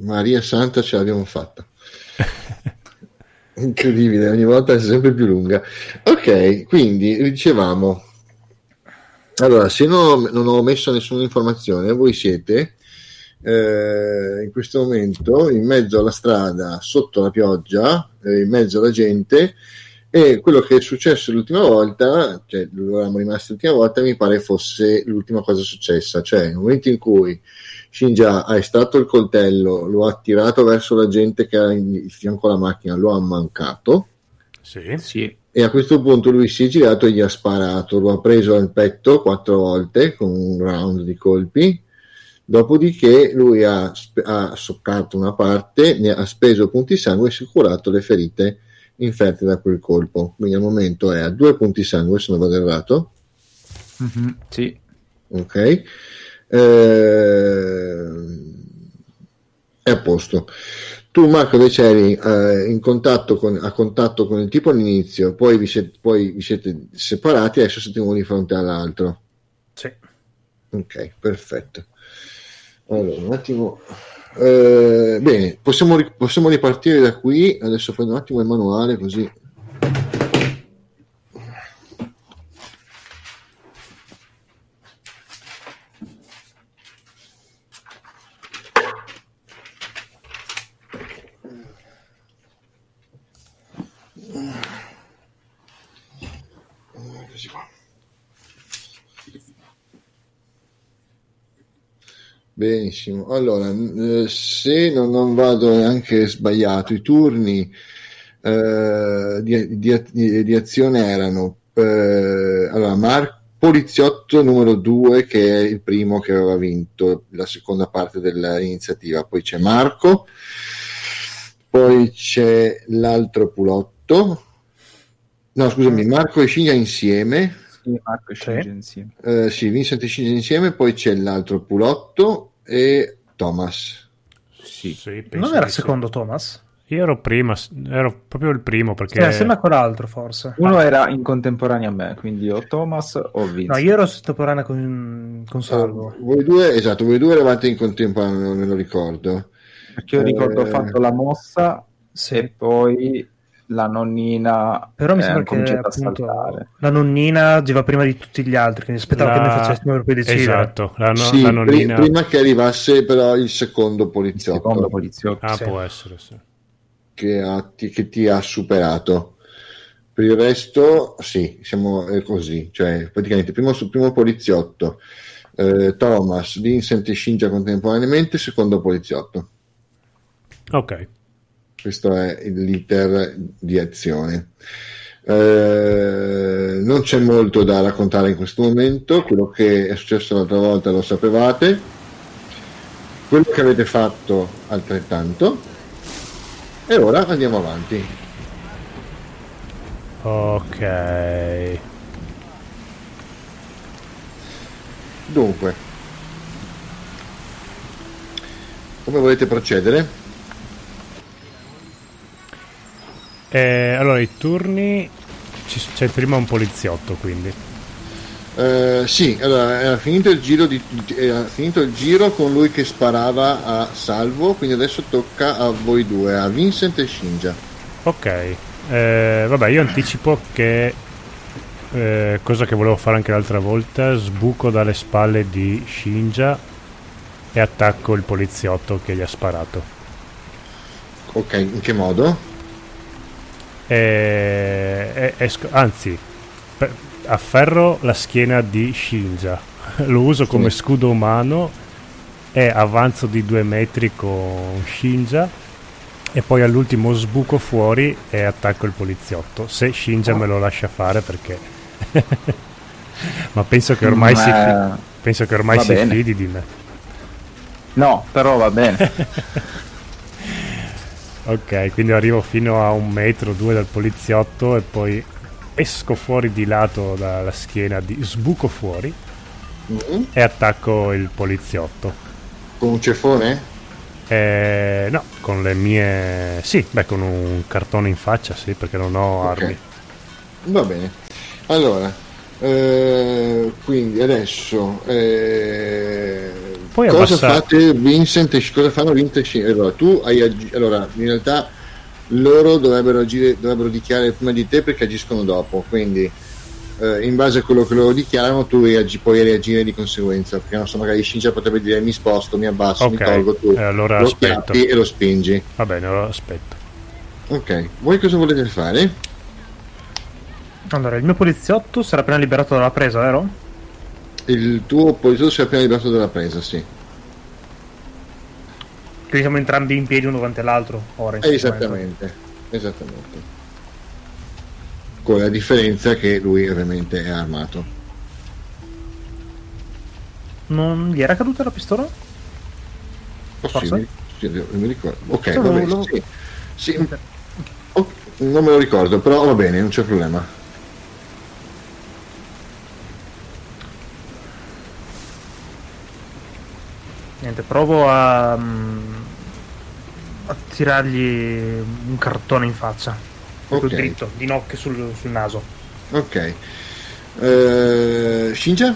Maria Santa ce l'abbiamo fatta. Incredibile, ogni volta è sempre più lunga. Ok, quindi dicevamo, allora, se non ho, non ho messo nessuna informazione, voi siete eh, in questo momento in mezzo alla strada, sotto la pioggia, eh, in mezzo alla gente, e quello che è successo l'ultima volta, cioè dove eravamo rimasti l'ultima volta, mi pare fosse l'ultima cosa successa, cioè nel momento in cui Shinja ha estratto il coltello, lo ha tirato verso la gente che era in fianco alla macchina, lo ha mancato. Sì. sì. E a questo punto lui si è girato e gli ha sparato, lo ha preso al petto quattro volte con un round di colpi. Dopodiché lui ha, ha soccato una parte, ne ha speso punti sangue e si è curato le ferite inferte da quel colpo. Quindi al momento è a due punti sangue, se non vado errato. Mm-hmm, sì. Ok. Eh, è a posto. Tu, Marco, invece eri eh, in contatto con, a contatto con il tipo all'inizio, poi vi siete, poi vi siete separati, adesso siete uno di fronte all'altro. Sì. Ok, perfetto. Allora, un attimo. Eh, bene, possiamo, possiamo ripartire da qui. Adesso prendo un attimo il manuale così Benissimo, allora eh, se non, non, vado neanche sbagliato, i turni eh, di, di, di, azione erano eh, allora, Mar- Poliziotto numero 2 che è il primo che aveva vinto la seconda parte dell'iniziativa, poi c'è Marco, poi c'è l'altro Pulotto, no scusami, Marco e Sciglia insieme. Marco e Shinji insieme. Uh, sì, Vincent e Shinji insieme, poi c'è l'altro Pulotto e Thomas. Sì. sì non era il secondo Thomas? Io ero prima, ero proprio il primo perché... Sì, assieme a quell'altro forse. Uno ah. era in contemporanea a me, quindi o Thomas o Vincent. No, io ero contemporanea con, con Salvo. Uh, voi due, esatto, voi due eravate in contemporanea, non me lo ricordo. Perché io ricordo ho eh, fatto la mossa sì. e poi la nonnina però mi sembra che appunto, la nonnina agiva prima di tutti gli altri quindi aspettava la... che noi facessimo per poi decidere. esatto la, no... sì, la nonnina... prima che arrivasse però il secondo poliziotto. Il secondo poliziotto ah sì. può essere sì. che, ha, che ti ha superato. Per il resto sì siamo così cioè praticamente primo, primo poliziotto. Eh, Thomas, Vincent e Shinja contemporaneamente secondo poliziotto. Ok questo è l'iter di azione. Eh, non c'è molto da raccontare in questo momento, quello che è successo l'altra volta lo sapevate, quello che avete fatto altrettanto e ora andiamo avanti. Ok. Dunque, come volete procedere? Eh, allora, i turni c'è prima un poliziotto, quindi. Eh, sì, allora era finito, il giro di, era finito il giro con lui che sparava a Salvo, quindi adesso tocca a voi due, a Vincent e Shinja. Ok, eh, vabbè, io anticipo che eh, cosa che volevo fare anche l'altra volta, sbuco dalle spalle di Shinja e attacco il poliziotto che gli ha sparato. Ok, in che modo? E, e, anzi afferro la schiena di Shinja lo uso come sì. scudo umano e avanzo di due metri con Shinja e poi all'ultimo sbuco fuori e attacco il poliziotto se Shinja oh. me lo lascia fare perché ma penso che ormai ma... si, fi- penso che ormai si fidi di me no però va bene Ok, quindi arrivo fino a un metro o due dal poliziotto e poi esco fuori di lato dalla schiena, di, sbuco fuori mm-hmm. e attacco il poliziotto. Con un ceffone? Eh, no, con le mie... Sì, beh, con un cartone in faccia, sì, perché non ho okay. armi. Va bene. Allora, eh, quindi adesso... Eh, puoi cosa abbassare? fate Vincent e cosa fanno Vincent e? Allora, tu hai agi- allora, in realtà loro dovrebbero agire, dovrebbero dichiarare prima di te perché agiscono dopo, quindi eh, in base a quello che loro dichiarano tu reagi- puoi reagire di conseguenza, perché non so, magari Shinja potrebbe dire mi sposto, mi abbasso, mi Ok, tolgo, tu eh, allora lo aspetto. e lo spingi. Va bene, allora aspetto. Ok, voi cosa volete fare? Allora, il mio poliziotto sarà appena liberato dalla presa, vero? Il tuo poliziotto si è appena liberato dalla presa, sì. Quindi siamo entrambi in piedi uno davanti all'altro. Ora, esattamente, esattamente. Con la differenza che lui ovviamente è armato. Non gli era caduta la pistola? Oh, Forse? sì, sì, mi ricordo. Ok, va bene. lo- Sì, sì. Oh, non me lo ricordo, però va bene, non c'è problema. Niente, provo a, mm, a tirargli un cartone in faccia. Proprio Ok. dritto, di nocche sul, sul naso. Ok. Eh, Shinja?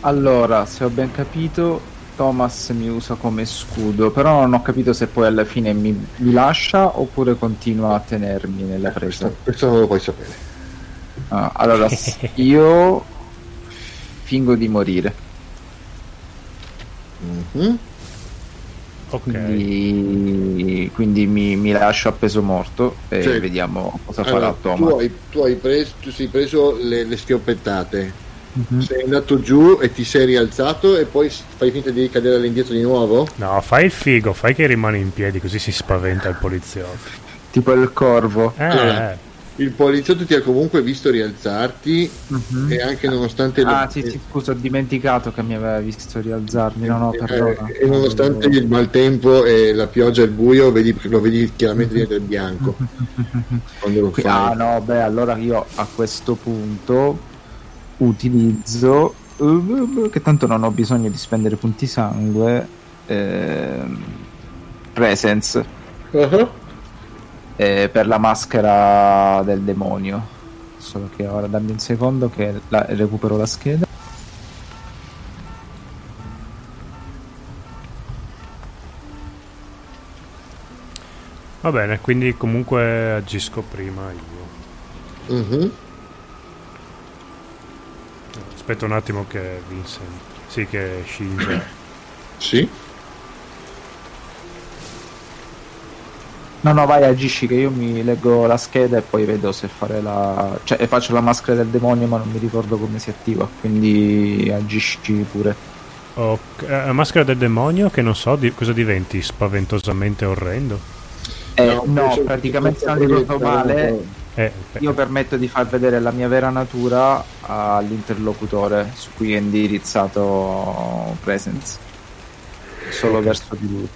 Allora, se ho ben capito, Thomas mi usa come scudo, però non ho capito se poi alla fine mi, mi lascia oppure continua a tenermi nella presa. Questo, questo lo puoi sapere. Ah, allora, io fingo di morire, Mhm. Ok. quindi, quindi mi, mi lascio appeso morto e Cioè, vediamo cosa Allora, farà tu, Thomas. hai, tu hai preso, tu sei preso le, le schioppettate, Mhm. sei andato giù e ti sei rialzato e poi fai finta di ricadere all'indietro di nuovo? No, fai il figo, fai che rimane in piedi così si spaventa il poliziotto. Tipo il corvo. Eh, Allora. eh. Il poliziotto ti ha comunque visto rialzarti Mhm. e anche nonostante Ah, le- sì, sì, scusa, ho dimenticato che mi aveva visto rialzarmi. No, no, eh, perdona. e nonostante il maltempo e la pioggia e il buio vedi, lo vedi chiaramente diventare bianco quando lo Qui- Ah no, beh, allora io a questo punto utilizzo che tanto non ho bisogno di spendere punti sangue ehm, Presence Ah, eh, per la maschera del demonio. Solo che ora dammi un secondo che la- recupero la scheda. Va bene, quindi comunque agisco prima io. mhm. Aspetta un attimo che Vincent. Sì, che Shinja. sì No, no, vai, agisci che io mi leggo la scheda e poi vedo se fare la... cioè e faccio la maschera del demonio ma non mi ricordo come si attiva, quindi agisci pure. Ok, eh, la maschera del demonio che non so di- cosa diventi, spaventosamente orrendo. Eh, No, no, praticamente se non ricordo male Eh, io permetto di far vedere la mia vera natura all'interlocutore su cui è indirizzato Presence. Solo verso di lui.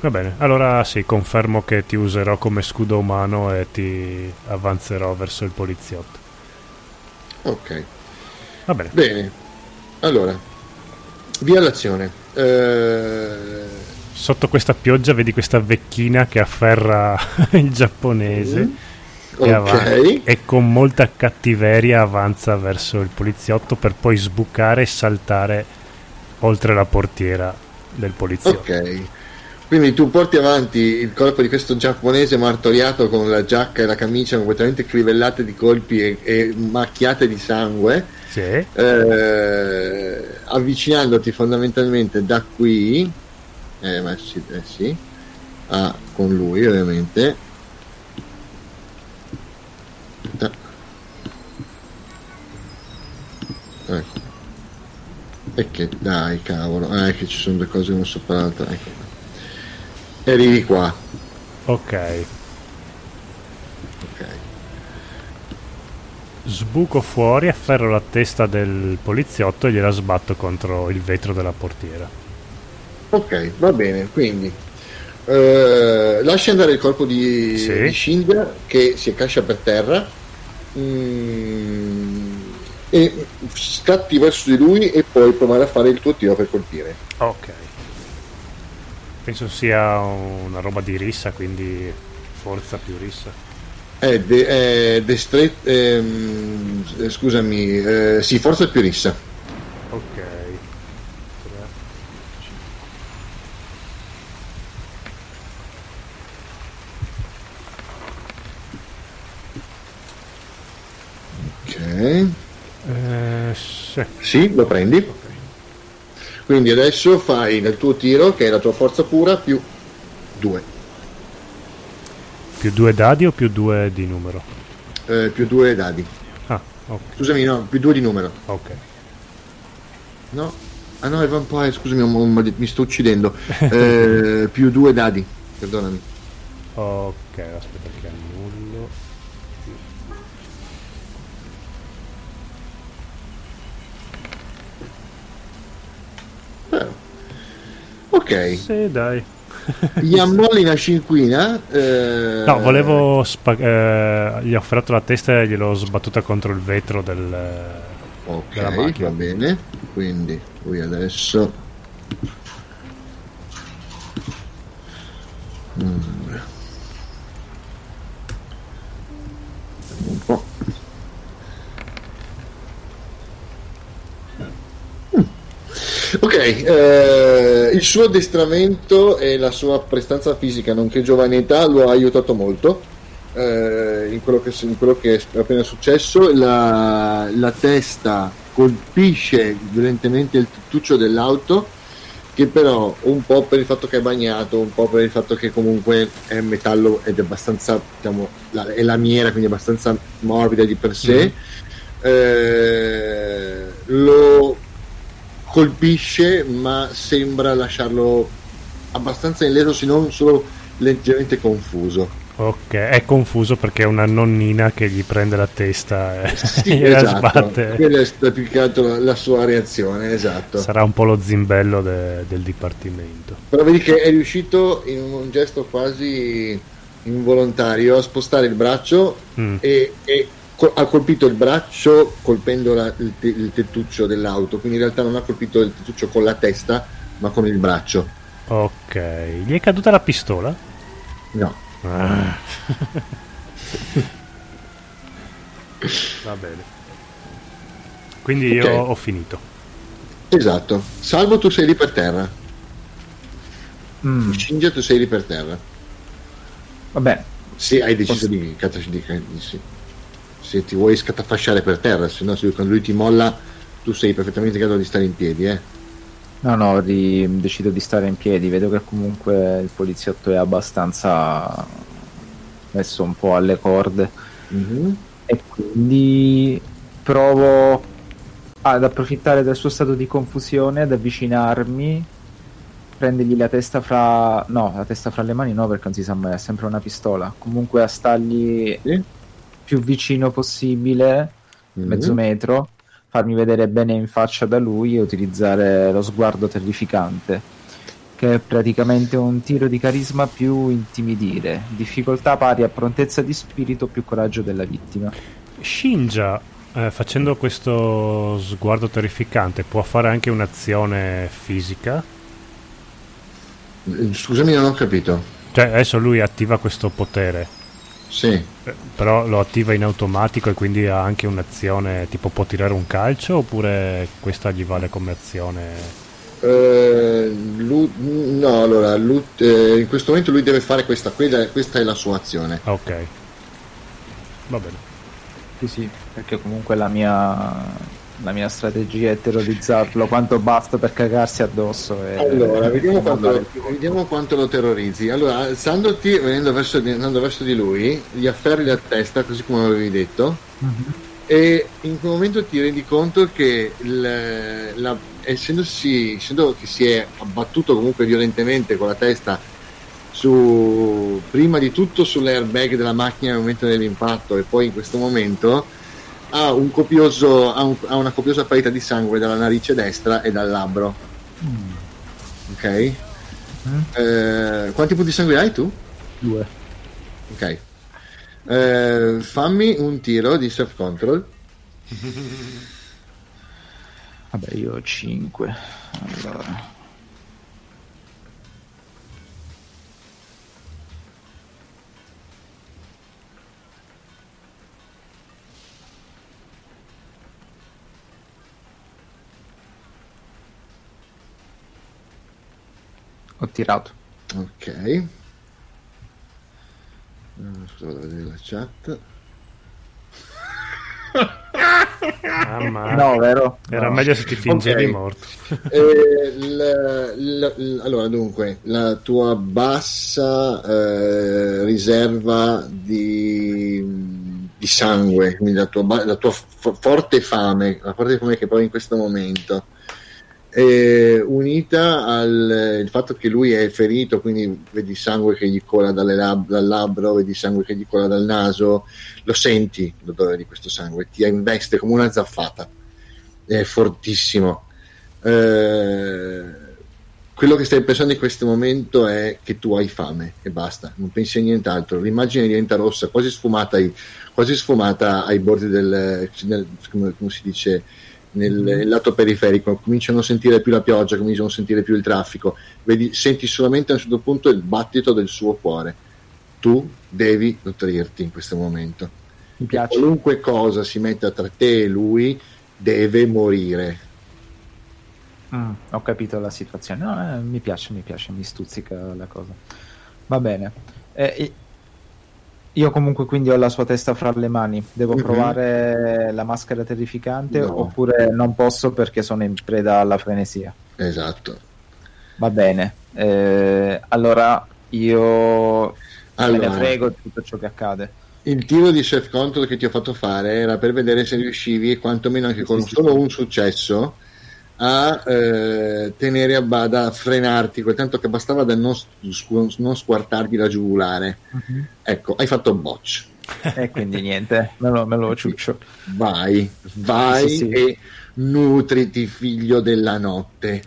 Va bene, allora sì, confermo che ti userò come scudo umano e ti avanzerò verso il poliziotto. ok Va bene. bene allora via l'azione Eh, Sotto questa pioggia vedi questa vecchina che afferra il giapponese e, ok avanti- e con molta cattiveria avanza verso il poliziotto per poi sbucare e saltare oltre la portiera del poliziotto. ok quindi tu porti avanti il corpo di questo giapponese martoriato con la giacca e la camicia completamente crivellate di colpi e, e macchiate di sangue Sì. eh, avvicinandoti fondamentalmente da qui eh, ma sì, eh, sì, a- con lui ovviamente Da- ecco e che dai cavolo ah, è che ci sono due cose una sopra l'altra ecco. E arrivi qua Ok. ok Sbuco fuori, afferro la testa del poliziotto e gliela sbatto contro il vetro della portiera. Ok, va bene, quindi eh, lasci andare il corpo di, Sì. di Shinja che si accascia per terra mm, e scatti verso di lui e poi provare a fare il tuo tiro per colpire. Ok penso sia una roba di rissa, quindi forza più rissa. È de, eh, de ehm, scusami, eh, sì, forza più rissa. Ok. Ok. Eh, sì. sì, lo prendi. Okay. Quindi adesso fai nel tuo tiro, che è la tua forza pura, più 2. Più due dadi o più due di numero? Eh, più 2 dadi. Ah, ok. Scusami, no, più 2 di numero. ok. No? Ah no, è vampire, scusami, mo- mo- mi sto uccidendo. Eh, più 2 dadi, perdonami. Ok, aspetta che Ok, Sì, dai. gli ammolli una cinquina. eh, No, volevo. spa- eh, gli ho offerto la testa e gliel'ho sbattuta contro il vetro del. Ok, va bene. Quindi lui adesso. Mm. Un po'. Ok, eh, il suo addestramento e la sua prestanza fisica, nonché giovanità, lo ha aiutato molto eh, in, quello che, in quello che è appena successo. La, la testa colpisce violentemente il tettuccio dell'auto, che però un po' per il fatto che è bagnato, un po' per il fatto che comunque è metallo ed è abbastanza, diciamo, la, è lamiera, quindi abbastanza morbida di per sé. eh, lo colpisce ma sembra lasciarlo abbastanza illeso se non solo leggermente confuso Ok, è confuso perché è una nonnina che gli prende la testa e sì, gliela esatto. sbatte. quella è stata più che altro la, la sua reazione esatto Sarà un po' lo zimbello de- del dipartimento. però vedi che è riuscito in un gesto quasi involontario a spostare il braccio Mm. e, e ha colpito il braccio colpendo la- il, te- il tettuccio dell'auto quindi in realtà non ha colpito il tettuccio con la testa ma con il braccio Ok, gli è caduta la pistola? no Ah. Va bene. Quindi io ho finito. esatto salvo tu sei lì per terra Mm, Shinja tu sei lì per terra vabbè, se hai deciso Posso- di, di- di- sì. Se ti vuoi scatafasciare per terra se no se lui- quando lui ti molla tu sei perfettamente in grado di stare in piedi eh. no, no, ri- decido di stare in piedi. Vedo che comunque il poliziotto è abbastanza messo un po' alle corde. Mhm. E quindi provo ad approfittare del suo stato di confusione, ad avvicinarmi, prendergli la testa fra... no, la testa fra le mani no perché non si sa mai, è sempre una pistola. Comunque a stargli Sì. Più vicino possibile, Mhm. mezzo metro, farmi vedere bene in faccia da lui e utilizzare lo sguardo terrificante, che è praticamente un tiro di carisma più intimidire, difficoltà pari a prontezza di spirito più coraggio della vittima. Shinja, eh, facendo questo sguardo terrificante, può fare anche un'azione fisica? Eh, scusami non ho capito Cioè, adesso lui attiva questo potere, sì eh, però lo attiva in automatico e quindi ha anche un'azione, tipo può tirare un calcio oppure questa gli vale come azione? Eh, lui- no allora lui- eh, in questo momento lui deve fare questa quella- questa è la sua azione Ok. Va bene. Sì, sì, perché comunque la mia, la mia strategia è terrorizzarlo quanto basta per cagarsi addosso. E, Allora, vediamo e quanto, vediamo quanto lo terrorizzi. Allora, alzandoti, venendo verso di, andando verso di lui, gli afferri la testa, così come avevi detto, Mhm. e in quel momento ti rendi conto che il- la- essendosi, essendo che si è abbattuto comunque violentemente con la testa su, prima di tutto sull'airbag della macchina nel momento dell'impatto e poi in questo momento ha, un copioso, ha, un- ha una copiosa parità di sangue dalla narice destra e dal labbro. Ok? Mm. Eh, quanti punti di sangue hai tu? Due. Ok. Eh, fammi un tiro di self control. Vabbè, io ho 5. Allora. Ho tirato. Ok. Eh, Scusa, vado a vedere la chat. Mamma. No, vero? Era No. meglio se ti fingevi Ok. morto. Eh, l- l- l- allora, dunque, la tua bassa eh, riserva di, di sangue, quindi la tua, la tua fo- forte fame, la forte fame che provi in questo momento, eh, unita al fatto che lui è ferito, quindi vedi sangue che gli cola lab- dal labbro, vedi sangue che gli cola dal naso, lo senti l'odore di questo sangue, ti investe come una zaffata, è fortissimo. Eh, quello che stai pensando in questo momento è che tu hai fame e basta, non pensi a nient'altro. L'immagine diventa rossa, quasi sfumata ai, quasi sfumata ai bordi del, come, come si dice, nel, nel lato periferico. Cominciano a sentire più la pioggia, cominciano a sentire più il traffico. Vedi, senti solamente a un certo punto il battito del suo cuore. Tu devi nutrirti in questo momento. Mi piace. Qualunque cosa si metta tra te e lui deve morire. Mm, ho capito la situazione. No, eh, mi piace, mi piace, mi stuzzica la cosa. Va bene. Eh, io comunque quindi ho la sua testa fra le mani. Devo Mhm. provare la maschera terrificante No. oppure non posso perché sono in preda alla frenesia. Esatto. Va bene. Eh, allora io me ne Allora, frego di tutto ciò che accade. il tiro di self control che ti ho fatto fare era per vedere se riuscivi, quantomeno anche con solo un successo, a eh, tenere a bada, a frenarti, quel tanto che bastava da non, scu- non squartarti la giugulare. Ecco, hai fatto botch. E quindi niente, me lo, me lo ciuccio. Vai, vai Sì, sì. e nutriti, figlio della notte.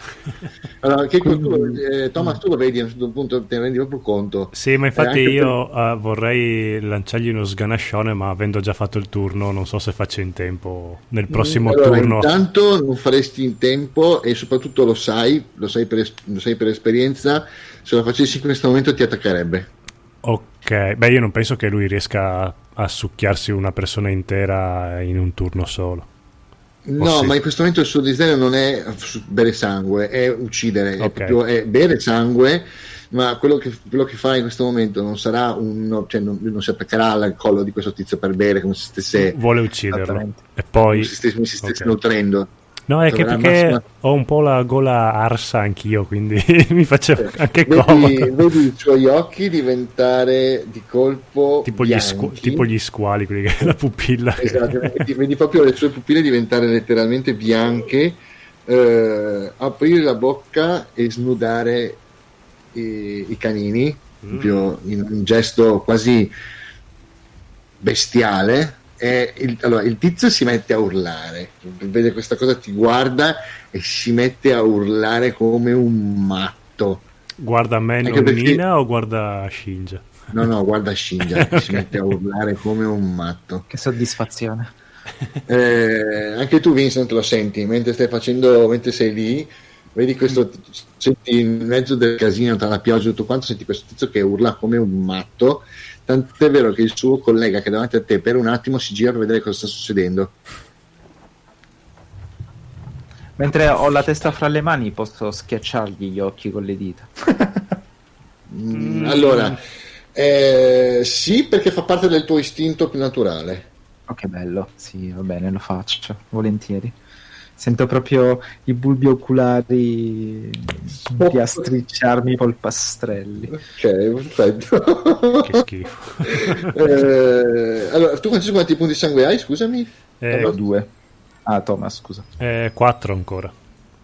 Allora, che tu, eh, Thomas, tu lo vedi a un certo punto, te ne rendi proprio conto. Sì, ma infatti Eh, io eh, vorrei lanciargli uno sganascione, ma avendo già fatto il turno, non so se faccio in tempo nel prossimo Allora, turno. Intanto non faresti in tempo e soprattutto lo sai, lo sai per, lo sai per esperienza, se lo facessi in questo momento ti attaccherebbe. Ok, beh, io non penso che lui riesca a succhiarsi una persona intera in un turno solo. No, sì. ma in questo momento il suo desiderio non è bere sangue, è uccidere, è, Ok. proprio- è bere sangue, ma quello che, quello che fa in questo momento non sarà un... cioè non, non si attaccherà al collo di questo tizio per bere come se stesse, Vuole ucciderlo. E poi... come se stesse, come se stesse Ok. nutrendo. No, è che Dovrà perché massima- ho un po' la gola arsa anch'io, quindi mi faceva anche Vedi, comodo. vedi i suoi occhi diventare di colpo Tipo gli, squ- tipo gli squali, quelli che la pupilla. che- Esatto, vedi, vedi proprio le sue pupille diventare letteralmente bianche, eh, aprire la bocca e snudare i, i canini, Mm. proprio in un gesto quasi bestiale. E il, allora, il tizio si mette a urlare, vede questa cosa, ti guarda e si mette a urlare come un matto. Guarda me, Anche perché- nonnina, o guarda Shinja? No, no, guarda Shinja, che si mette a urlare come un matto. Che soddisfazione. Eh, anche tu Vincent lo senti mentre stai facendo mentre sei lì vedi questo senti in mezzo del casino tra la pioggia e tutto quanto senti questo tizio che urla come un matto tant'è vero che il suo collega che è davanti a te per un attimo si gira per vedere cosa sta succedendo Mentre ho la testa fra le mani posso schiacciargli gli occhi con le dita. Mm, allora eh, sì perché fa parte del tuo istinto più naturale Oh, che bello. Sì, va bene, lo faccio, volentieri. Sento proprio i bulbi oculari piastricciarmi col pastrelli. ok perfetto Che schifo. Eh, allora tu Francesco quanti punti di sangue hai scusami Eh, Ho due. Ah, Thomas, scusa. eh, quattro ancora.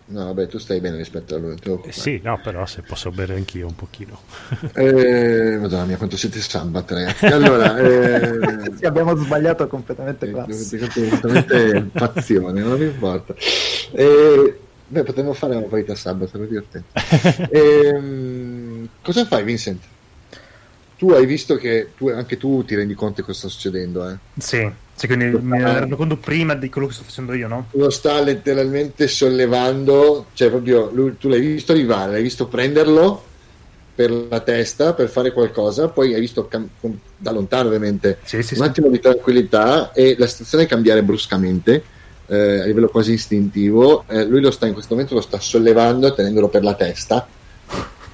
No vabbè tu stai bene rispetto a lui Eh, sì, no, però se posso bere anch'io un pochino. Eh, madonna mia, quanto siete sambat, ragazzi. Allora, eh, Sì, abbiamo sbagliato completamente eh, classe. completamente fazione, non mi importa. Eh, beh, potremmo fare una partita sabato, sarebbe divertente. Ehm, cosa fai, Vincent? Tu hai visto che tu, anche tu ti rendi conto che cosa sta succedendo, eh? Sì, sì, quindi mi rendo conto prima di quello che sto facendo io, no? Lo sta letteralmente sollevando, cioè proprio lui- tu l'hai visto arrivare, l'hai visto prenderlo per la testa per fare qualcosa, poi hai visto cam- da lontano ovviamente Sì, sì, un sì. attimo di tranquillità e la situazione cambiare bruscamente eh, a livello quasi istintivo. Eh, lui lo sta in questo momento lo sta sollevando, tenendolo per la testa,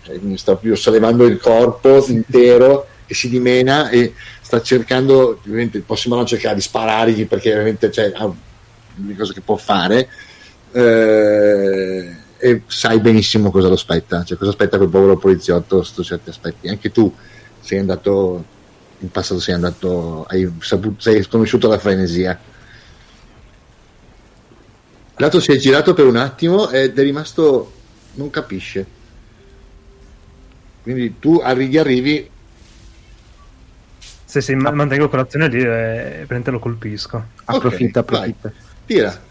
Cioè, quindi sta proprio sollevando il corpo intero che si dimena e sta cercando, ovviamente il prossimo non cercare di sparargli perché ovviamente cioè, ha cosa che può fare eh, e sai benissimo cosa lo aspetta, cioè cosa aspetta quel povero poliziotto sotto certi aspetti. Anche tu sei andato in passato sei andato hai, saputo, sei sconosciuto la frenesia. L'altro si è girato per un attimo ed è rimasto non capisce. Quindi tu arrivi, arrivi Se si ma- mantengo quell'azione lì e prende lo colpisco. Approfitta, Ok, vai. approfitta. tira.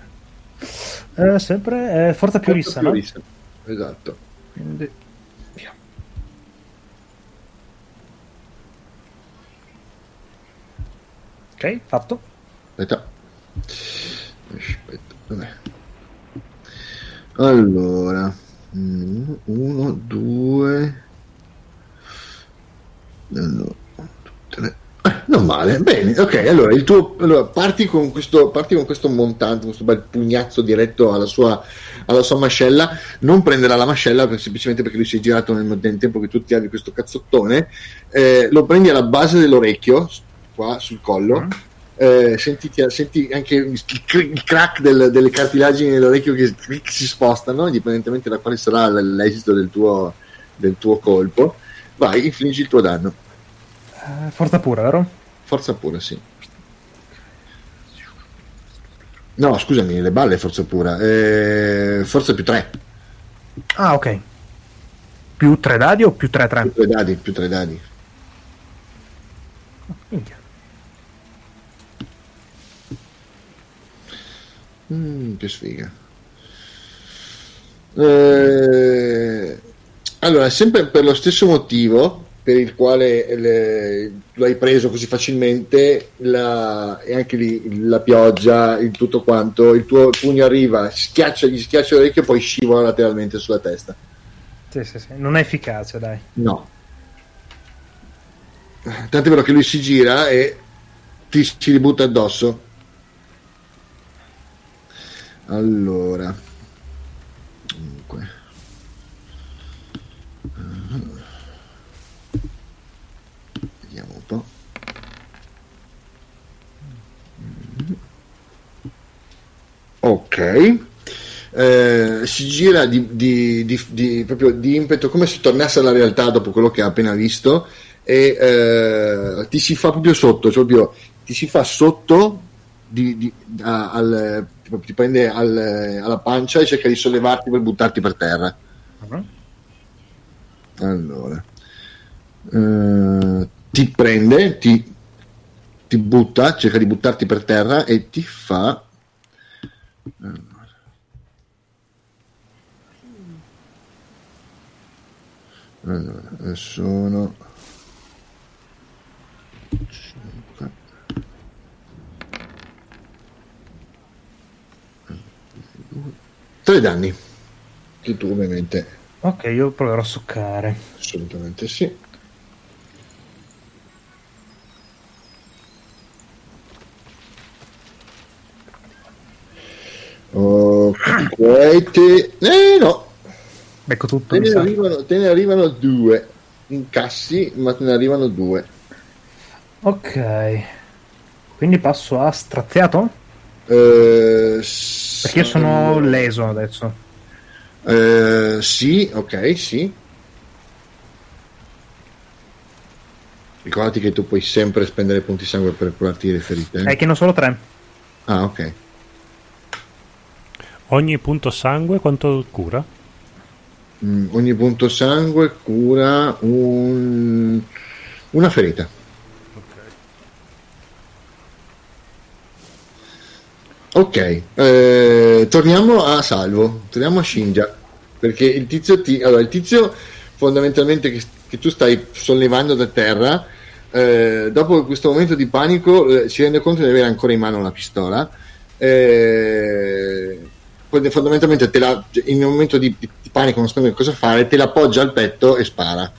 Eh, sempre eh, forza più rissa, no? Esatto. Quindi... via. Ok, fatto. Aspetta. Aspetta. Dov'è? Allora. Mm, Uno, due. Allora, tre. Eh, non male, bene, ok. Allora, il tuo, allora parti, con questo, parti con questo montante, questo bel pugnazzo diretto alla sua, alla sua mascella. Non prenderà la mascella per- semplicemente perché lui si è girato nel, nel tempo che tu ti avevi questo cazzottone. Eh, lo prendi alla base dell'orecchio, qua sul collo. Mm. Eh, senti, senti anche il, cr- il crack del- delle cartilagini nell'orecchio che si spostano, indipendentemente da quale sarà l'esito del tuo, del tuo colpo. Vai, infliggi il tuo danno. Eh, forza pura, vero? Forza pura, sì. No, scusami, le balle forza pura. Eh, forza più 3. Ah, ok. Più 3 dadi o più 3-3? Più 3 dadi, più 3 dadi. Minchia. Mm, che sfiga. Eh, allora, sempre per lo stesso motivo per il quale le- lo hai preso così facilmente, la, e anche lì la pioggia, il tutto quanto, il tuo pugno arriva, schiaccia, gli schiaccia l'orecchio e poi scivola lateralmente sulla testa. Sì, sì, sì. Non è efficace, dai. No. Tanto è vero che lui si gira e ti ci ributta addosso. Allora. Dunque. Vediamo un po'. Ok. Eh, si gira di, di- di- di- proprio di impeto come se tornasse alla realtà dopo quello che ha appena visto e eh, ti si fa proprio sotto, cioè proprio ti si fa sotto a- al- ti prende al- alla pancia e cerca di sollevarti per buttarti per terra. Mhm. Allora, eh, ti prende, ti, ti butta, cerca di buttarti per terra e ti fa. Allora. Sono. cinque. Tre danni. Che tu ovviamente Ok, io proverò a soccare. Assolutamente sì. Ok, te... Eh no, Becco tutto, te ne, arrivano, te ne arrivano due. Incassi, ma te ne arrivano due. Ok. Quindi passo a straziato? Eh, Perché io sono leso adesso. Eh, sì, ok, sì. Ricordati che tu puoi sempre spendere punti sangue per curarti le ferite. eh? È che ho solo 3. Ah, ok. Ogni punto sangue quanto cura? Mm, ogni punto sangue cura un- una ferita. Ok, eh, torniamo a Salvo, torniamo a Shinja, perché il tizio, ti, allora, il tizio fondamentalmente che, che tu stai sollevando da terra, eh, dopo questo momento di panico eh, si rende conto di avere ancora in mano la pistola, eh, fondamentalmente te la, in un momento di, di panico non sapendo cosa fare, te la appoggia al petto e spara.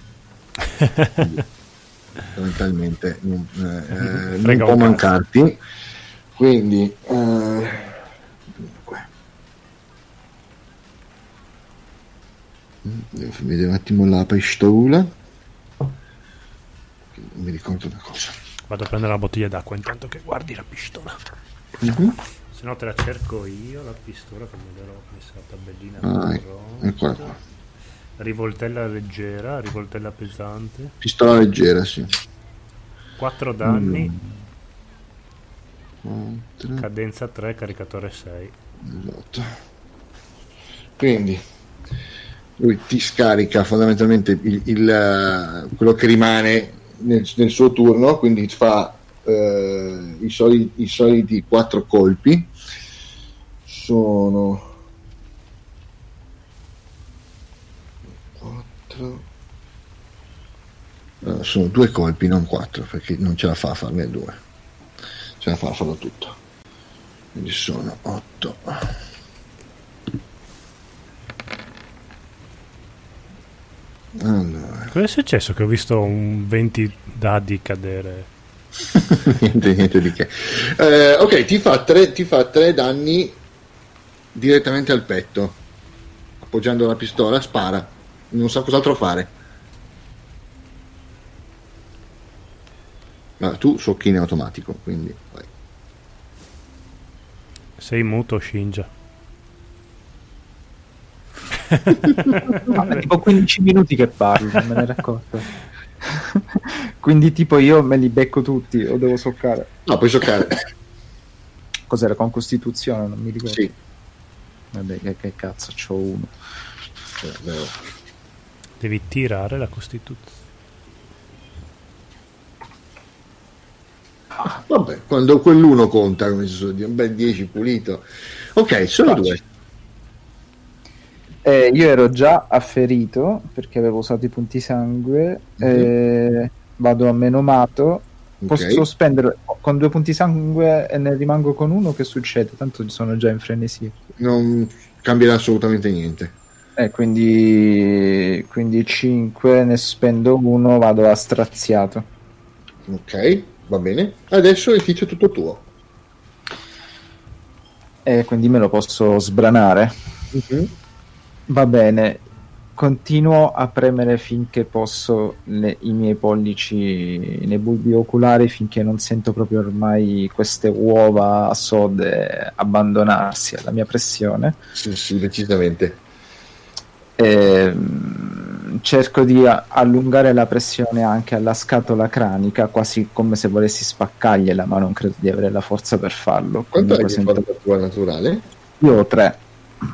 Quindi, fondamentalmente non, eh, non Frega può cazzo. mancarti. Quindi, eh. Mm, Devo vedere un attimo la pistola. Non mi ricordo una cosa. Vado a prendere la bottiglia d'acqua intanto che guardi la pistola. Mhm. Se no te la cerco io, la pistola che l'ero messa la tabellina. Ah, pronta. eccola qua. Rivoltella leggera, rivoltella pesante. Pistola leggera, sì. 4 danni, Quattro, cadenza 3, caricatore 6. esatto. Quindi lui ti scarica fondamentalmente il, il, eh, quello che rimane nel, nel suo turno, quindi fa eh, i, soliti, i soliti quattro colpi. Sono 4 Eh, sono due colpi, non quattro, perché non ce la fa a farne due. Ce la fa a farlo tutto. Quindi sono 8. Allora, Cosa è successo? Che ho visto un 20 dadi cadere. niente, niente di che. Eh, ok, ti fa, tre, ti fa tre danni direttamente al petto. Appoggiando la pistola, spara. Non sa cos'altro fare. Ma tu socchi in automatico, quindi vai. Sei muto, Shinja. Vabbè, tipo 15 minuti che parlo, non me ne ero accorto. Quindi tipo io me li becco tutti o devo soccare? No, puoi soccare. Cos'era con Costituzione? Non mi ricordo. sì. Vabbè, che, che cazzo, c'ho uno. Eh, vero. Devi tirare la Costituzione. Vabbè, quando quell'uno conta, come si suol dire, un bel 10 pulito. Ok, sono due. Eh, io ero già afferito perché avevo usato i punti sangue. eh, vado a menomato. Posso Ok. spendere con due punti sangue e ne rimango con uno. Che succede? Tanto sono già in frenesia. Non cambierà assolutamente niente. Eh, quindi, quindi 5 ne spendo uno. Vado a straziato. Ok, va bene. Adesso il tizio è tutto tuo. E quindi me lo posso sbranare. Va bene. Continuo a premere finché posso le- i miei pollici nei bulbi oculari finché non sento proprio ormai queste uova sode abbandonarsi alla mia pressione. Sì, sì, decisamente. Ehm, cerco di allungare la pressione anche alla scatola cranica, quasi come se volessi spaccargliela, ma non credo di avere la forza per farlo. Quanto hai Comunque di sento- quadratura naturale? Io ho tre.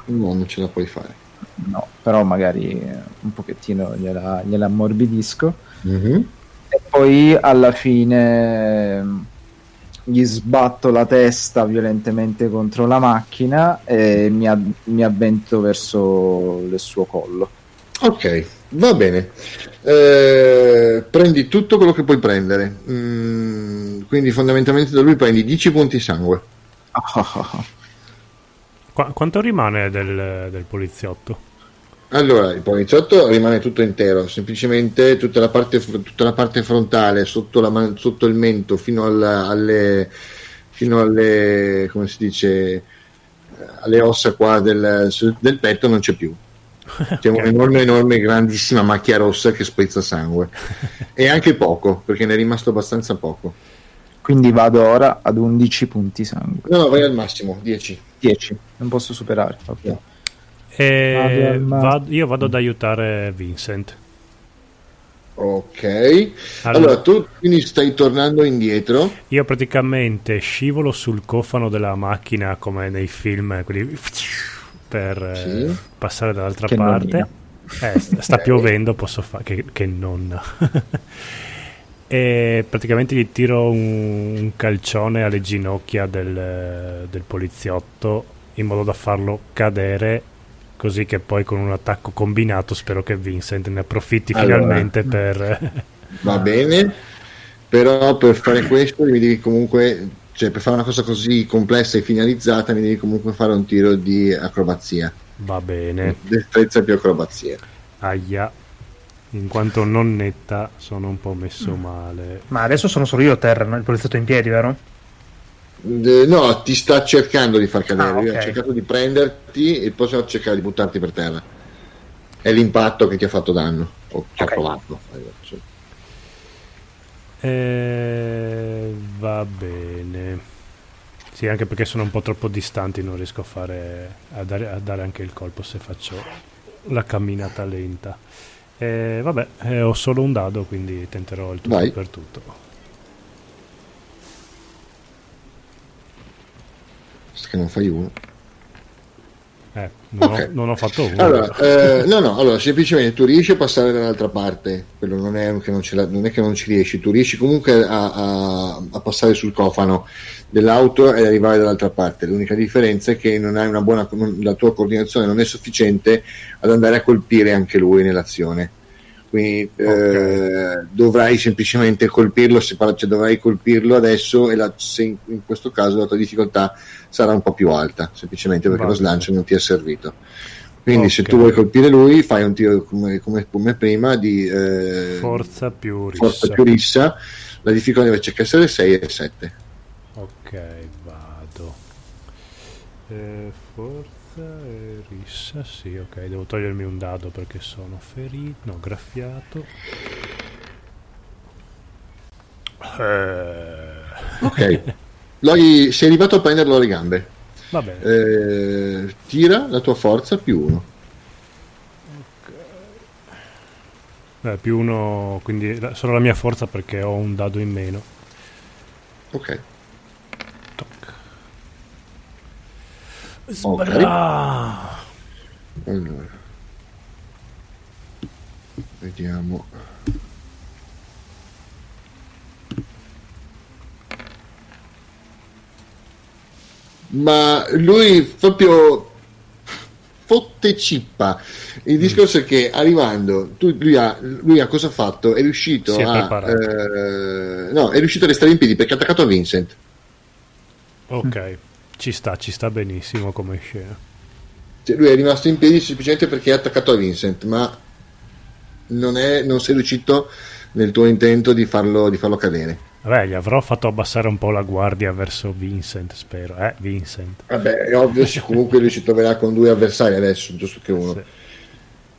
No, non ce la puoi fare. No, però magari eh, un pochettino gliela, gliela ammorbidisco. Mhm. E poi alla fine ehm, gli sbatto la testa violentemente contro la macchina e mi, ad- mi avvento verso il suo collo. Ok, va bene. Eh, prendi tutto quello che puoi prendere. Mm, quindi fondamentalmente da lui prendi 10 punti sangue. Qua- quanto rimane del, del poliziotto? Allora, il poliziotto rimane tutto intero, semplicemente tutta la parte, tutta la parte frontale, sotto, la sotto il mento, fino, alla- alle, fino alle, come si dice, alle ossa qua del, del petto non c'è più. C'è un'enorme, enorme, grandissima macchia rossa che sprizza sangue. e anche poco, perché ne è rimasto abbastanza poco. Quindi vado ora ad 11 punti sangue. No, no, vai al massimo, 10. 10, non posso superare. ok. No. E Vado io vado ad aiutare Vincent. Ok. Allora, Allora, tu quindi stai tornando indietro. io praticamente scivolo sul cofano della macchina come nei film, quelli per eh, Sì. passare dall'altra Che parte. Eh, sta piovendo, posso fare che, che non. e praticamente gli tiro un, un calcione alle ginocchia del, del poliziotto in modo da farlo cadere. Così che poi con un attacco combinato spero che Vincent ne approfitti Allora. finalmente per. Va bene, però per fare questo mi devi comunque, cioè per fare una cosa così complessa e finalizzata, mi devi comunque fare un tiro di acrobazia. Va bene. Destrezza più acrobazia. Aia. In quanto non netta sono un po' messo male. Ma adesso sono solo io a terra, no? il poliziotto in piedi, vero? Eh, No, ti sta cercando di far cadere. Ah, Lui ok. Ha cercato di prenderti e poi cercare cercare di buttarti per terra. È l'impatto che ti ha fatto danno. O ci Ok. ha provato. Sì. Eh, va bene. Sì, anche perché sono un po' troppo distanti, non riesco a, fare, a, dare, a dare anche il colpo se faccio la camminata lenta. E vabbè, eh, ho solo un dado, quindi tenterò il tutto Vai. per tutto. Che non fai uno. Eh, non, Ok. ho, non ho fatto uno. Allora, eh, no, no, allora semplicemente tu riesci a passare dall'altra parte, quello non è che non, la- non è che non ci riesci, tu riesci comunque a, a- a passare sul cofano dell'auto e arrivare dall'altra parte. L'unica differenza è che non hai una buona, non- la tua coordinazione non è sufficiente ad andare a colpire anche lui nell'azione. Quindi eh, dovrai semplicemente colpirlo, se parla- cioè, dovrai colpirlo adesso e la- se in, in questo caso la tua difficoltà sarà un po' più alta, semplicemente perché Va lo slancio non ti è servito. Quindi se Ok. tu vuoi colpire lui, fai un tiro come, come- come prima di eh, Forza più rissa. forza più rissa. La difficoltà invece che essere 6 e 7. Ok, vado. Eh, forza rissa, sì, ok. Devo togliermi un dado perché sono ferito. No, graffiato. Eh, Ok. L'hai- sei arrivato a prenderlo alle gambe. va bene. Eh, tira la tua forza più 1. Eh, più uno, quindi solo la mia forza perché ho un dado in meno. Ok. Sbra! Allora. Vediamo. Ma lui proprio fotte cippa. Il Mm. discorso è che arrivando, tu- lui, ha, lui ha cosa fatto? È riuscito è a. eh, no, è riuscito a restare in piedi perché ha attaccato a Vincent. Ok, ci sta, ci sta benissimo come scena. Cioè, lui è rimasto in piedi semplicemente perché è attaccato a Vincent, ma non, è, non sei riuscito nel tuo intento di farlo, di farlo cadere. Vabbè, gli avrò fatto abbassare un po' la guardia verso Vincent, spero. Eh, Vincent. Vabbè, è ovvio, comunque lui si troverà con due avversari adesso, giusto che uno. Sì.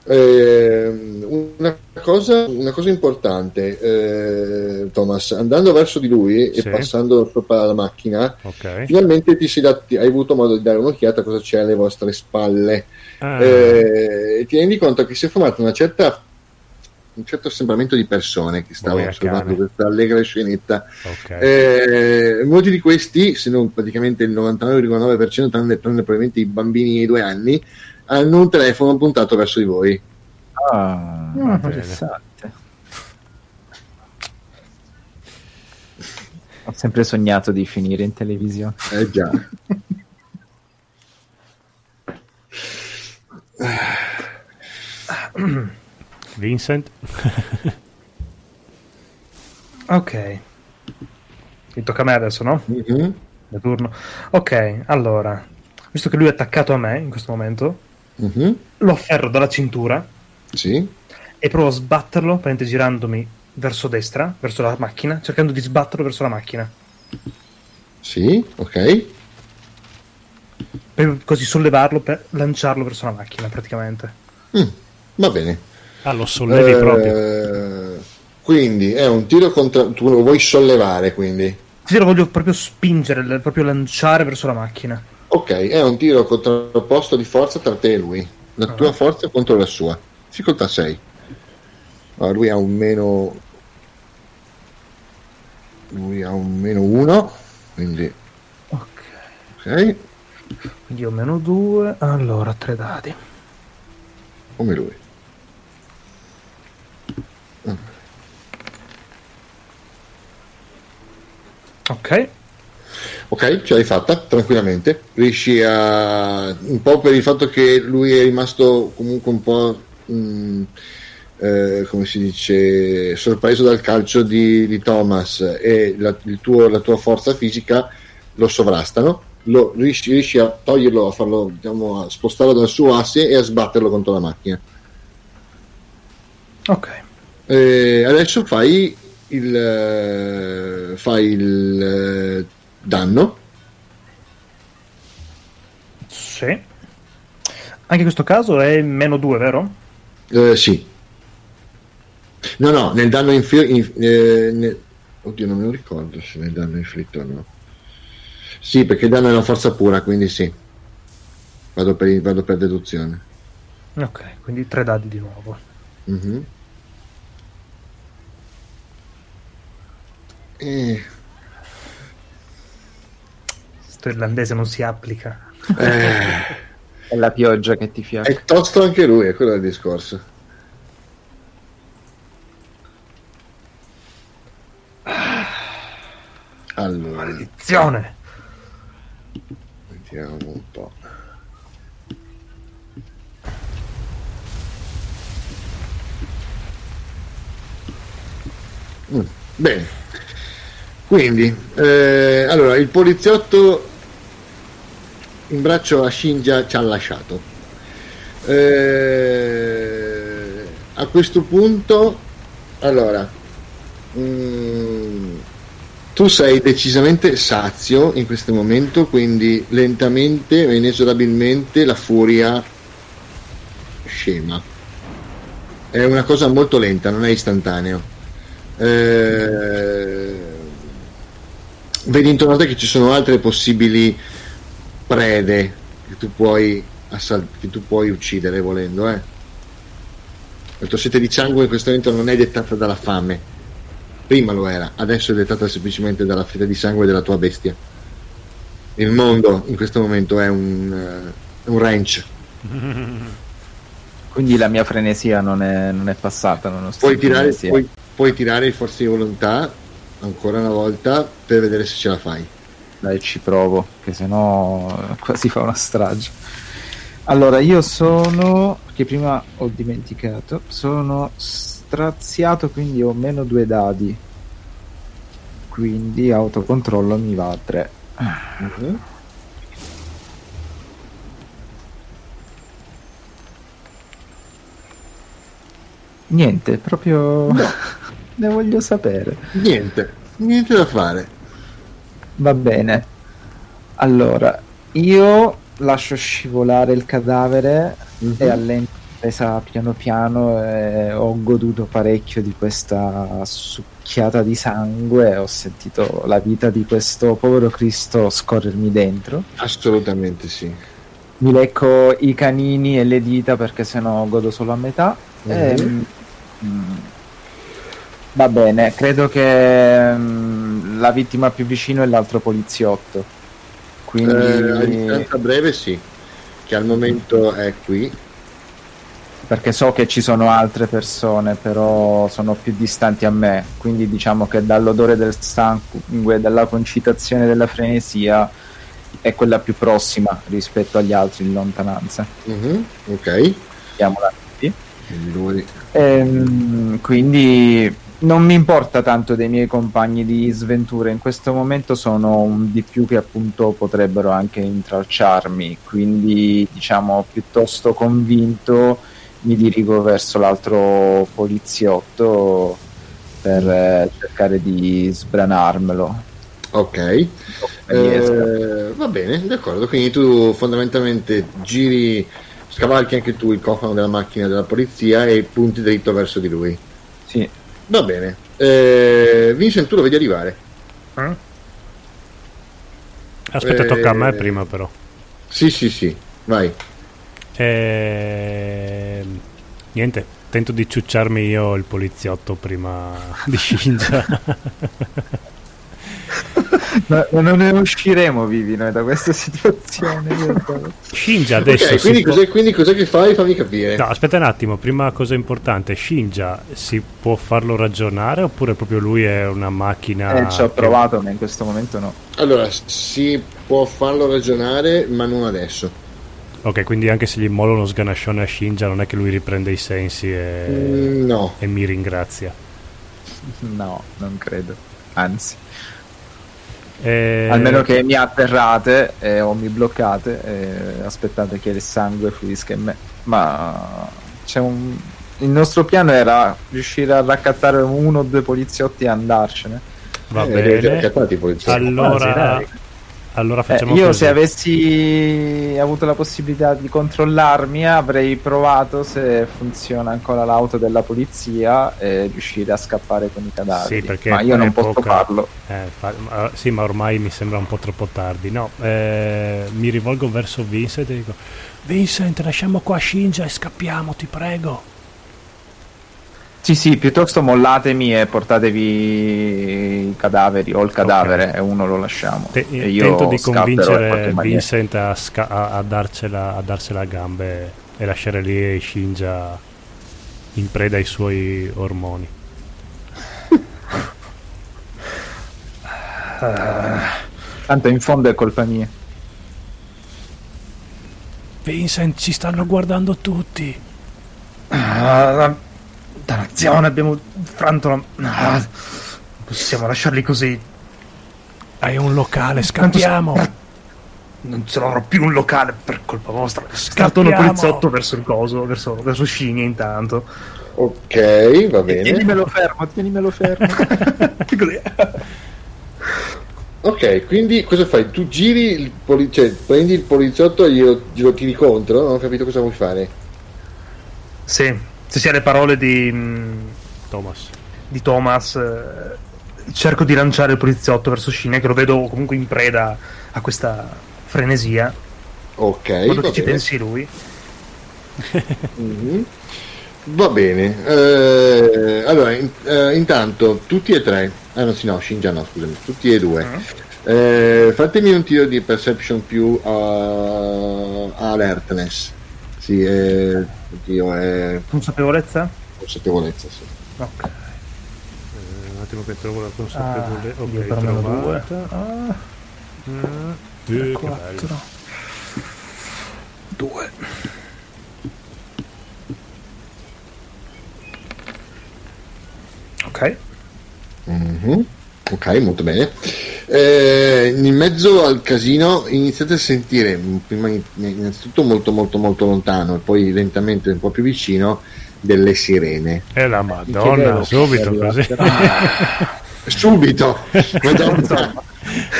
Ehm, una, cosa, una cosa importante, eh, Thomas, andando verso di lui Sì. e passando sopra la macchina, Ok. finalmente ti sei dati- hai avuto modo di dare un'occhiata a cosa c'è alle vostre spalle. Ah, Eh, ti rendi conto che si è formata una certa un certo assembramento di persone che stavano osservando questa allegra scenetta. ok. Eh, molti di questi, se non praticamente il 99,9%, tranne, tranne probabilmente i bambini di due anni, hanno un telefono puntato verso di voi. Ah, Mm, interessante. Ho sempre sognato di finire in televisione. Eh già. Vincent? Ok. Mi tocca a me adesso, no? Mhm. Il turno. Ok, allora. Visto che lui è attaccato a me in questo momento, Mhm. lo afferro dalla cintura Sì. e provo a sbatterlo, praticamente girandomi verso destra, verso la macchina, cercando di sbatterlo verso la macchina. Sì, ok. Per così sollevarlo, per lanciarlo verso la macchina, praticamente. Mm, va bene. Ah, lo sollevi Eh, proprio. Quindi è un tiro contro. Tu lo vuoi sollevare, quindi. Sì, lo voglio proprio spingere, proprio lanciare verso la macchina. Ok, è un tiro contrapposto di forza tra te e lui. La Ah. tua forza contro la sua. Difficoltà 6. Allora, lui ha un meno. Lui ha un meno 1. Quindi. Ok. Ok. Quindi ho meno 2. Allora, tre dadi. Come lui. Ok. Ok, ce l'hai fatta tranquillamente. Riesci a. un po' per il fatto che lui è rimasto comunque un po'. mh, eh, come si dice, sorpreso dal calcio di, di Thomas e la, il tuo- la tua forza fisica lo sovrastano. Lo, riesci, riesci a toglierlo, a farlo, diciamo, a spostarlo dal suo asse e a sbatterlo contro la macchina. Ok. Eh, adesso fai il, eh, fai il eh, danno. Sì. Anche in questo caso è meno 2, vero? Eh, sì. No, no, nel danno inflitto. In, eh, nel- Oddio, non me lo ricordo se nel danno inflitto o no. Sì, perché il danno è una forza pura, quindi sì. Vado per, vado per deduzione. Ok, quindi tre dadi di nuovo. Mhm. E- Sto irlandese non si applica. eh, È la pioggia che ti fiacca. è tosto anche lui, è quello il discorso. Allora, Maledizione! vediamo un po'. Mm, bene, quindi eh, allora il poliziotto in braccio a Shinja ci ha lasciato. Eh, a questo punto, allora, mm, tu sei decisamente sazio in questo momento, quindi lentamente e inesorabilmente la furia scema. È una cosa molto lenta, non è istantaneo. Eh, vedi intorno a te che ci sono altre possibili prede che tu puoi, assal- che tu puoi uccidere volendo. Eh. La tua sete di sangue in questo momento non è dettata dalla fame, prima lo era, adesso è dettata semplicemente dalla fede di sangue della tua bestia. Il mondo in questo momento è un, eh, un ranch. Quindi la mia frenesia non è, non è passata. nonostante Puoi tirare, puoi, puoi tirare il forza di volontà ancora una volta per vedere se ce la fai. Dai, ci provo, che sennò qua si fa una strage. Allora, io sono, perché prima ho dimenticato, sono straziato, quindi ho meno due dadi. Quindi autocontrollo mi va a 3. Mhm. Niente, proprio ne voglio sapere. Niente, niente da fare. Va bene. Allora, io lascio scivolare il cadavere Mhm. e allento la presa piano piano e ho goduto parecchio di questa succhiata di sangue, ho sentito la vita di questo povero Cristo scorrermi dentro. Assolutamente sì. Mi lecco i canini e le dita perché sennò godo solo a metà. Mhm. Ehm, mm, va bene, credo che mm, la vittima più vicino è l'altro poliziotto. Quindi Eh, a distanza breve sì, che al momento è qui. perché so che ci sono altre persone, però sono più distanti a me, quindi diciamo che dall'odore del sangue, dalla concitazione della frenesia è quella più prossima rispetto agli altri in lontananza. Mhm, Ok. Quindi lui- Ehm, quindi non mi importa tanto dei miei compagni di sventura, in questo momento sono un di più che appunto potrebbero anche intralciarmi, quindi diciamo piuttosto convinto mi dirigo verso l'altro poliziotto per eh, cercare di sbranarmelo. Ok. Eh, va bene, d'accordo. Quindi tu fondamentalmente giri, scavalchi anche tu il cofano della macchina della polizia e punti dritto verso di lui. Sì, Va bene. Eh, Vincent, tu lo vedi arrivare. Eh? Aspetta, Eh, tocca a me prima però. Sì, sì, sì. Vai. Ehm, Niente, tento di ciucciarmi io il poliziotto prima di Shinja. Ma non ne usciremo vivi noi da questa situazione. io- Shinja adesso ok, si quindi può- cos'è, quindi cos'è che fai? Fammi capire. No, aspetta un attimo, prima cosa importante, Shinja si può farlo ragionare oppure proprio lui è una macchina? Eh, ci ho che- provato, ma in questo momento no. Allora, si può farlo ragionare, ma non adesso. Ok, quindi anche se gli molo uno sganascione a Shinja non è che lui riprende i sensi e, Mm, no. e mi ringrazia. No, non credo. Anzi, E- almeno che mi atterrate eh, o mi bloccate e aspettate che il sangue fluisca in me. Ma c'è un... il nostro piano era riuscire a raccattare uno o due poliziotti e andarcene. Va Eh, bene. poliziotti. Allora, Eh, facciamo io così. se avessi avuto la possibilità di controllarmi avrei provato se funziona ancora l'auto della polizia e riuscire a scappare con i cadaveri. Sì, perché Ma io non posso farlo. Eh, fa- ma- sì, ma ormai mi sembra un po' troppo tardi. No, eh, mi rivolgo verso Vincent e dico: Vincent, lasciamo qua Shinja e scappiamo, ti prego. Sì, sì, piuttosto mollatemi e portatevi i cadaveri o il cadavere e uno lo lasciamo. Te- e io tento di convincere. Vincent a, sca- a- a darcela, a darsela a gambe e lasciare lì Shinja in preda ai suoi ormoni. Tanto in fondo è colpa mia. Vincent, ci stanno guardando tutti. Ah, dannazione, abbiamo franto la... Ah, non possiamo lasciarli così. Hai un locale, Tanto scappiamo. Non ce l'avrò più un locale per colpa vostra. Scatto poliziotto verso il coso, verso, verso Scinia intanto. Ok, va bene. Tienimelo fermo, tienimelo fermo. Così. Ok, quindi cosa fai? Tu giri il poli- cioè prendi il poliziotto e glielo, glielo tiri contro? Non ho capito cosa vuoi fare. sì, se sia le parole di, mm, Thomas. di Thomas, eh, cerco di lanciare il poliziotto verso Scinia, che lo vedo comunque in preda a questa frenesia. Ok, va che ci bene. pensi lui. Mhm. Va bene. Eh, allora, in- eh, intanto, tutti e tre, ah no, sì, no, Shinja no, scusami, tutti e due. Mm. Eh, fatemi un tiro di perception più uh, alertness. Sì, è, oddio, è Consapevolezza? consapevolezza, sì. Ok. Eh, un attimo che trovo la consapevolezza. Ah, ok, per meno trovata. due. Ah, Mm, eh, che bello. quattro. Due. Ok. Mhm. Ok, molto bene. Eh, in mezzo al casino iniziate a sentire, mm, prima in- innanzitutto molto molto molto lontano e poi lentamente un po' più vicino, delle sirene. E la Che madonna, bello. subito così. Subito! Madonna, ho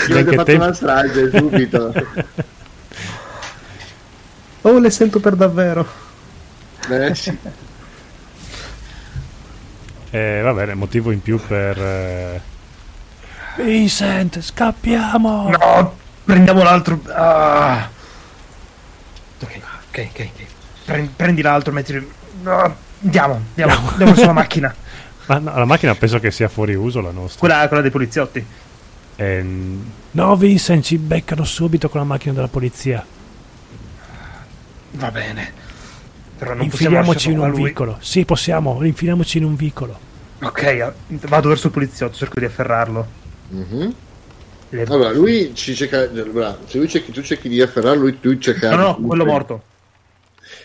che fatto tempo- una strage subito. Oh, le sento per davvero. Eh, sì. Eh, va bene, motivo in più per... eh, Vincent, scappiamo! No, prendiamo l'altro. Ah. Ok, ok, ok. Prendi, prendi l'altro, mettilo. No, andiamo, andiamo, andiamo sulla macchina. Ma no, la macchina penso che sia fuori uso la nostra. Quella, quella dei poliziotti. Ehm, no, Vincent, ci beccano subito con la macchina della polizia. Va bene. Però non possiamo Infiliamoci in un vicolo. Sì, possiamo, infiliamoci in un vicolo. Ok, vado verso il poliziotto, cerco di afferrarlo. Mhm. Le- Allora, lui ci cerca. allora, se lui cerchi, tu cerchi di afferrarlo, lui tu cerca. No, no, quello morto.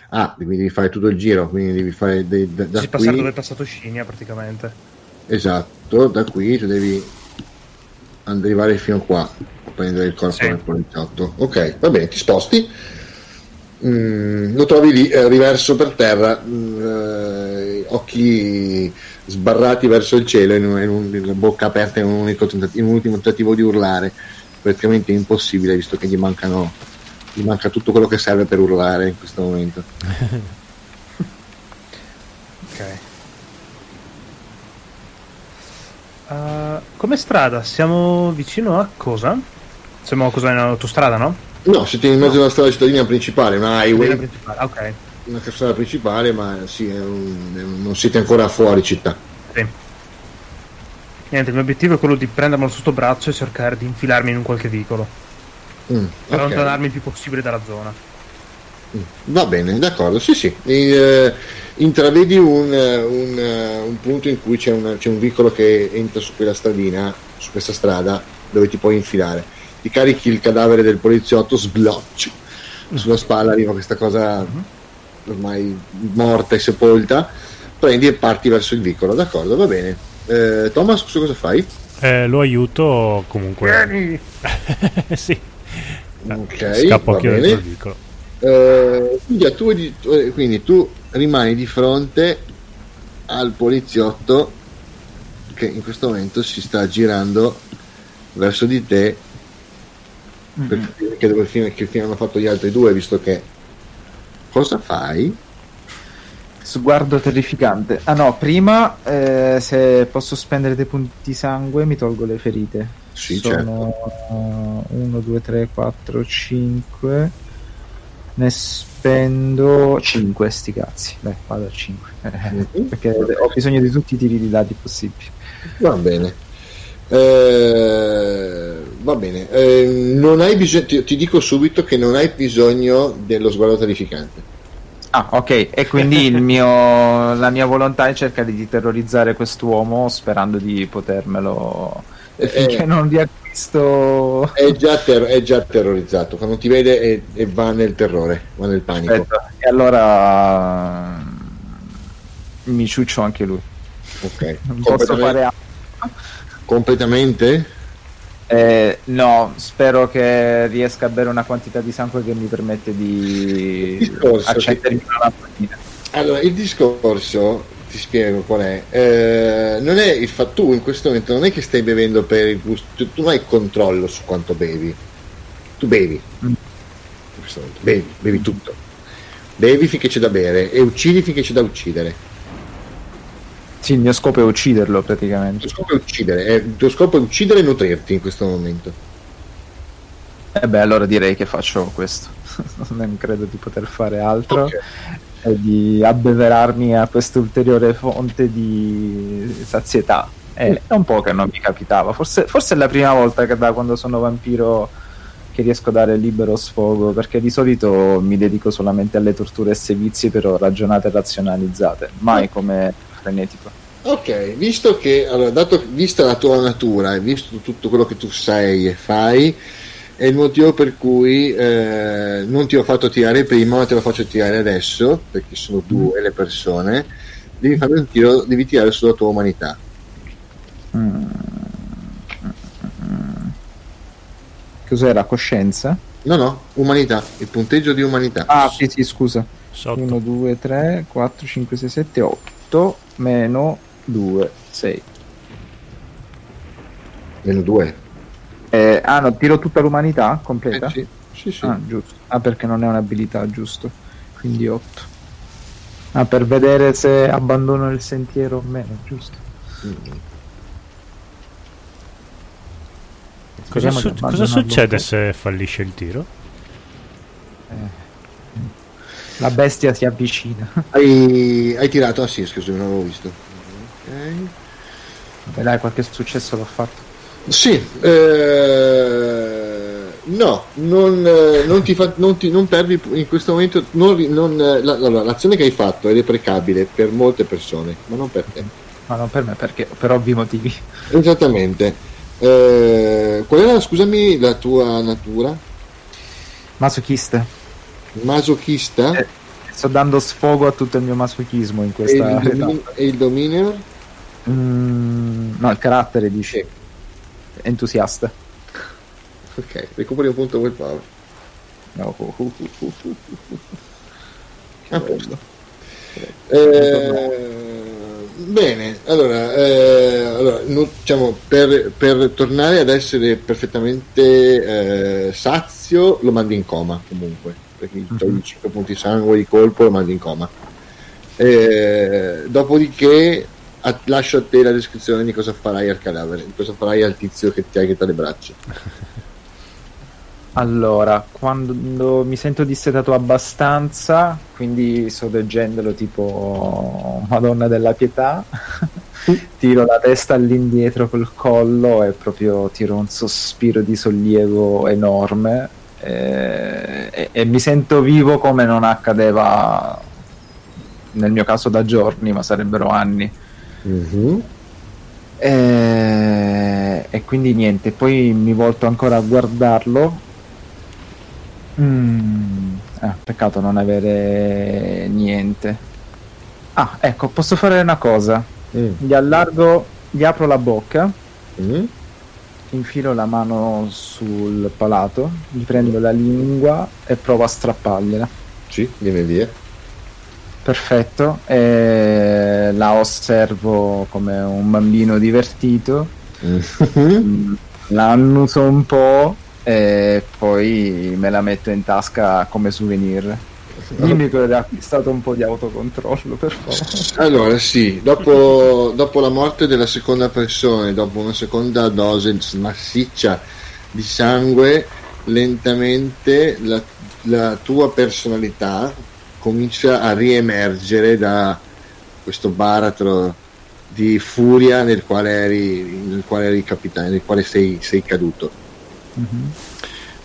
Ah, quindi devi fare tutto il giro, quindi devi fare dei- da, da Si qui. dove è passato Scinia praticamente. Esatto, da qui tu devi arrivare fino qua a prendere il corpo Sì. del poliziotto. Ok, va bene, ti sposti. Mm, lo trovi lì, eh, riverso per terra, mm, eh, occhi sbarrati verso il cielo, in, un- in bocca aperta in un, in un ultimo tentativo di urlare. Praticamente impossibile, visto che gli mancano gli manca tutto quello che serve per urlare in questo momento. Ok. Uh, come strada? Siamo vicino a cosa? Siamo a cosa in autostrada, no? No, siete in mezzo alla strada cittadina principale, una highway, principale. Ok. una strada principale, ma sì, è un- non siete ancora fuori città. Sì. Niente, il mio obiettivo è quello di prendermelo sotto braccio e cercare di infilarmi in un qualche vicolo. Mm, Per ok. allontanarmi il più possibile dalla zona. Va bene, d'accordo, sì sì. Eh, intravedi un, eh, un, eh, un punto in cui c'è, una- c'è un vicolo che entra su quella stradina, su questa strada, dove ti puoi infilare. Ti carichi il cadavere del poliziotto, sblocci sulla spalla, arriva questa cosa ormai morta e sepolta, prendi e parti verso il vicolo, d'accordo, va bene. Eh, Thomas, su cosa fai? Eh, lo aiuto comunque. Vieni! sì. Ok, Scappo va anche bene. dentro il vicolo. Eh, quindi, tu, eh, quindi tu rimani di fronte al poliziotto che in questo momento si sta girando verso di te per capire dove fine, che fine hanno fatto gli altri due, visto che... Cosa fai? Sguardo terrificante. Ah no, prima eh, se posso spendere dei punti sangue mi tolgo le ferite. Sì, Sono 1, 2, 3, 4, 5. Ne spendo 5 sti cazzi. Dai, vado a 5. Mhm. Perché ho bisogno di tutti i tiri di dati possibili. Va bene. Eh, va bene. Eh, non hai bisogno, ti, ti dico subito che non hai bisogno dello sguardo terrificante. Ah, ok. E quindi il mio, la mia volontà è cercare di terrorizzare quest'uomo sperando di potermelo. Eh, Finché non riacquisto. È già, ter- è già terrorizzato. Quando ti vede e, e va nel terrore, va nel panico. Aspetta, E allora mi ciuccio anche lui. Ok. Non posso fare altro. Completamente? Eh, no, spero che riesca a bere una quantità di sangue che mi permette di Discorso accendermi una lampadina. Allora, il discorso, ti spiego qual è. Eh, non è il fatto, tu in questo momento non è che stai bevendo per il gusto, tu, tu non hai controllo su quanto bevi. Tu bevi. Mm. In questo momento, bevi, bevi tutto. Bevi finché c'è da bere e uccidi finché c'è da uccidere. Sì, il mio scopo è ucciderlo Il praticamente. tuo scopo è uccidere, eh, il tuo scopo è uccidere e nutrirti in questo momento. E beh, allora direi che faccio questo. non credo di poter fare altro. Ok. E di abbeverarmi a questa ulteriore fonte di sazietà. È è un po' che non mi capitava. Forse, forse è la prima volta che da quando sono vampiro che riesco a dare libero sfogo, perché di solito mi dedico solamente alle torture e sevizie però ragionate e razionalizzate, mai come frenetico. Ok, visto che, allora, dato, vista la tua natura e visto tutto quello che tu sei e fai, è il motivo per cui eh, non ti ho fatto tirare prima, ma te lo faccio tirare adesso, perché sono tu e le persone. Devi fare un tiro, devi tirare sulla tua umanità. Mm. Cos'era? Coscienza? No, no, umanità, il punteggio di umanità. Ah, sì, sì, scusa. Sotto. 1, 2, 3, 4, 5, 6, 7, 8 meno 2, 6. Meno due. Eh, ah, no, tiro tutta l'umanità completa? Eh, sì, sì, sì. Ah, giusto. Ah, perché non è un'abilità, giusto. Quindi 8. Ah, per vedere se abbandono il sentiero o meno, giusto. Mm. Cosa, su- cosa succede se fallisce il tiro? po'. La bestia si avvicina. Hai, hai tirato? Ah sì, scusa, non l'avevo visto. Ok. Beh, dai, qualche successo l'ho fatto. Sì, eh, no, non, eh, non ti fa, non, ti, non perdi in questo momento. Eh, la- allora, l'azione che hai fatto è deprecabile per molte persone, ma non per te. Ma non per me, perché per ovvi motivi. Esattamente. Eh, qual era, scusami, la tua natura? Masochista. Masochista? Eh, Sto dando sfogo a tutto il mio masochismo in e, questa il età. domin- e il dominio? Mm, no, il carattere dici. Sì. Entusiasta. Ok, recuperi un punto quel power. No. A posto. Eh, bene, allora, eh, allora, no- diciamo, per, per tornare ad essere perfettamente eh, sazio lo mandi in coma comunque, perché gli togli 5 punti sangue di colpo lo mandi in coma. Eh, dopodiché a- lascio a te la descrizione di cosa farai al cadavere, di cosa farai al tizio che ti agita le braccia. Allora, quando mi sento dissetato abbastanza, quindi sto leggendolo tipo Madonna della Pietà, tiro la testa all'indietro col collo e proprio tiro un sospiro di sollievo enorme eh, e, e mi sento vivo come non accadeva nel mio caso da giorni, ma sarebbero anni. Mhm. E, e quindi niente, poi mi volto ancora a guardarlo. Mm, eh, peccato non avere niente. Ah, ecco, posso fare una cosa. Mm. Gli allargo, gli apro la bocca, Mm. Infilo la mano sul palato, gli prendo la lingua e provo a strappargliela. Sì, viene via. Perfetto, e la osservo come un bambino divertito. Mm, la annuso un po' e poi me la metto in tasca come souvenir. Dimmi che ho acquistato un po' di autocontrollo, per favore. Allora, sì, dopo, dopo la morte della seconda persona, dopo una seconda dose massiccia di sangue, lentamente la, la tua personalità comincia a riemergere da questo baratro di furia nel quale eri, nel quale eri capitano, nel quale sei, sei caduto. Mm-hmm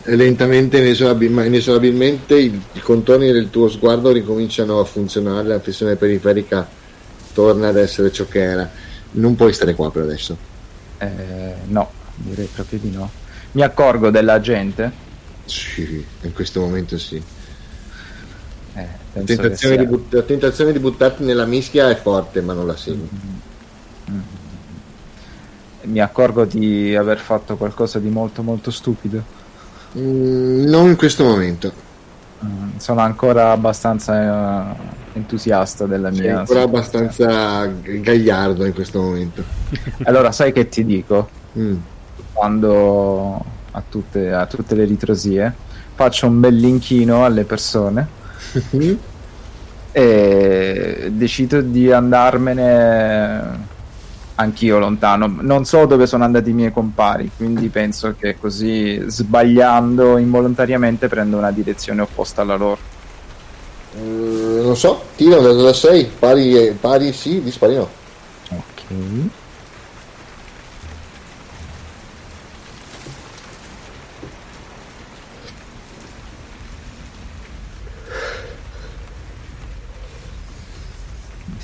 lentamente, inesorabil- inesorabilmente i, i, contorni del tuo sguardo ricominciano a funzionare, la pressione periferica torna ad essere ciò che era. Non puoi stare qua per adesso. Eh, no, direi proprio di no. Mi accorgo della gente? Sì, in questo momento sì. Eh, la, tentazione sia... but- la, tentazione di buttarti nella mischia è forte, ma non la sento. Mm-hmm. Mm-hmm. Mi accorgo di aver fatto qualcosa di molto molto stupido. Mm, non in questo momento. Mm, sono ancora abbastanza uh, entusiasta della mia. ancora abbastanza gagliardo in questo momento. allora, sai che ti dico? Mm. Quando a tutte, a tutte le ritrosie faccio un bel linkino alle persone e decido di andarmene anch'io lontano. Non so dove sono andati i miei compari, quindi penso che così sbagliando involontariamente prendo una direzione opposta alla loro. Mm, non so, tira da dove sei, pari, pari sì, dispari no. Ok.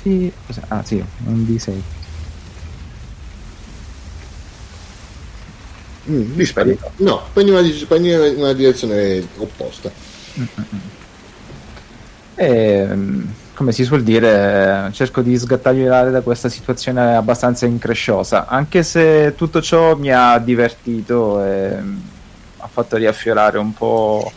Sì, ah sì, un D6. Mm, dispari. No, prendi una, prendi una direzione opposta. E, ehm, come si suol dire, cerco di sgattaiolare da questa situazione abbastanza incresciosa, anche se tutto ciò mi ha divertito e mm, ha fatto riaffiorare un po'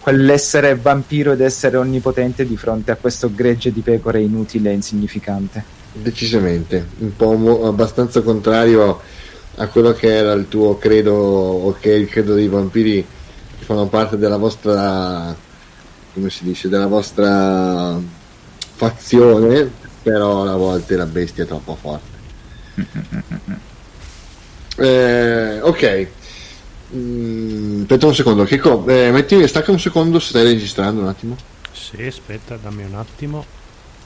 quell'essere vampiro ed essere onnipotente di fronte a questo gregge di pecore inutile e insignificante. Decisamente, un po' mo- abbastanza contrario a quello che era il tuo credo o che è il credo dei vampiri che fanno parte della vostra come si dice della vostra fazione però a volte la bestia è troppo forte. Eh, ok. Mm, aspetta un secondo che co- eh, metti stacca un secondo se stai registrando un attimo. Sì aspetta dammi un attimo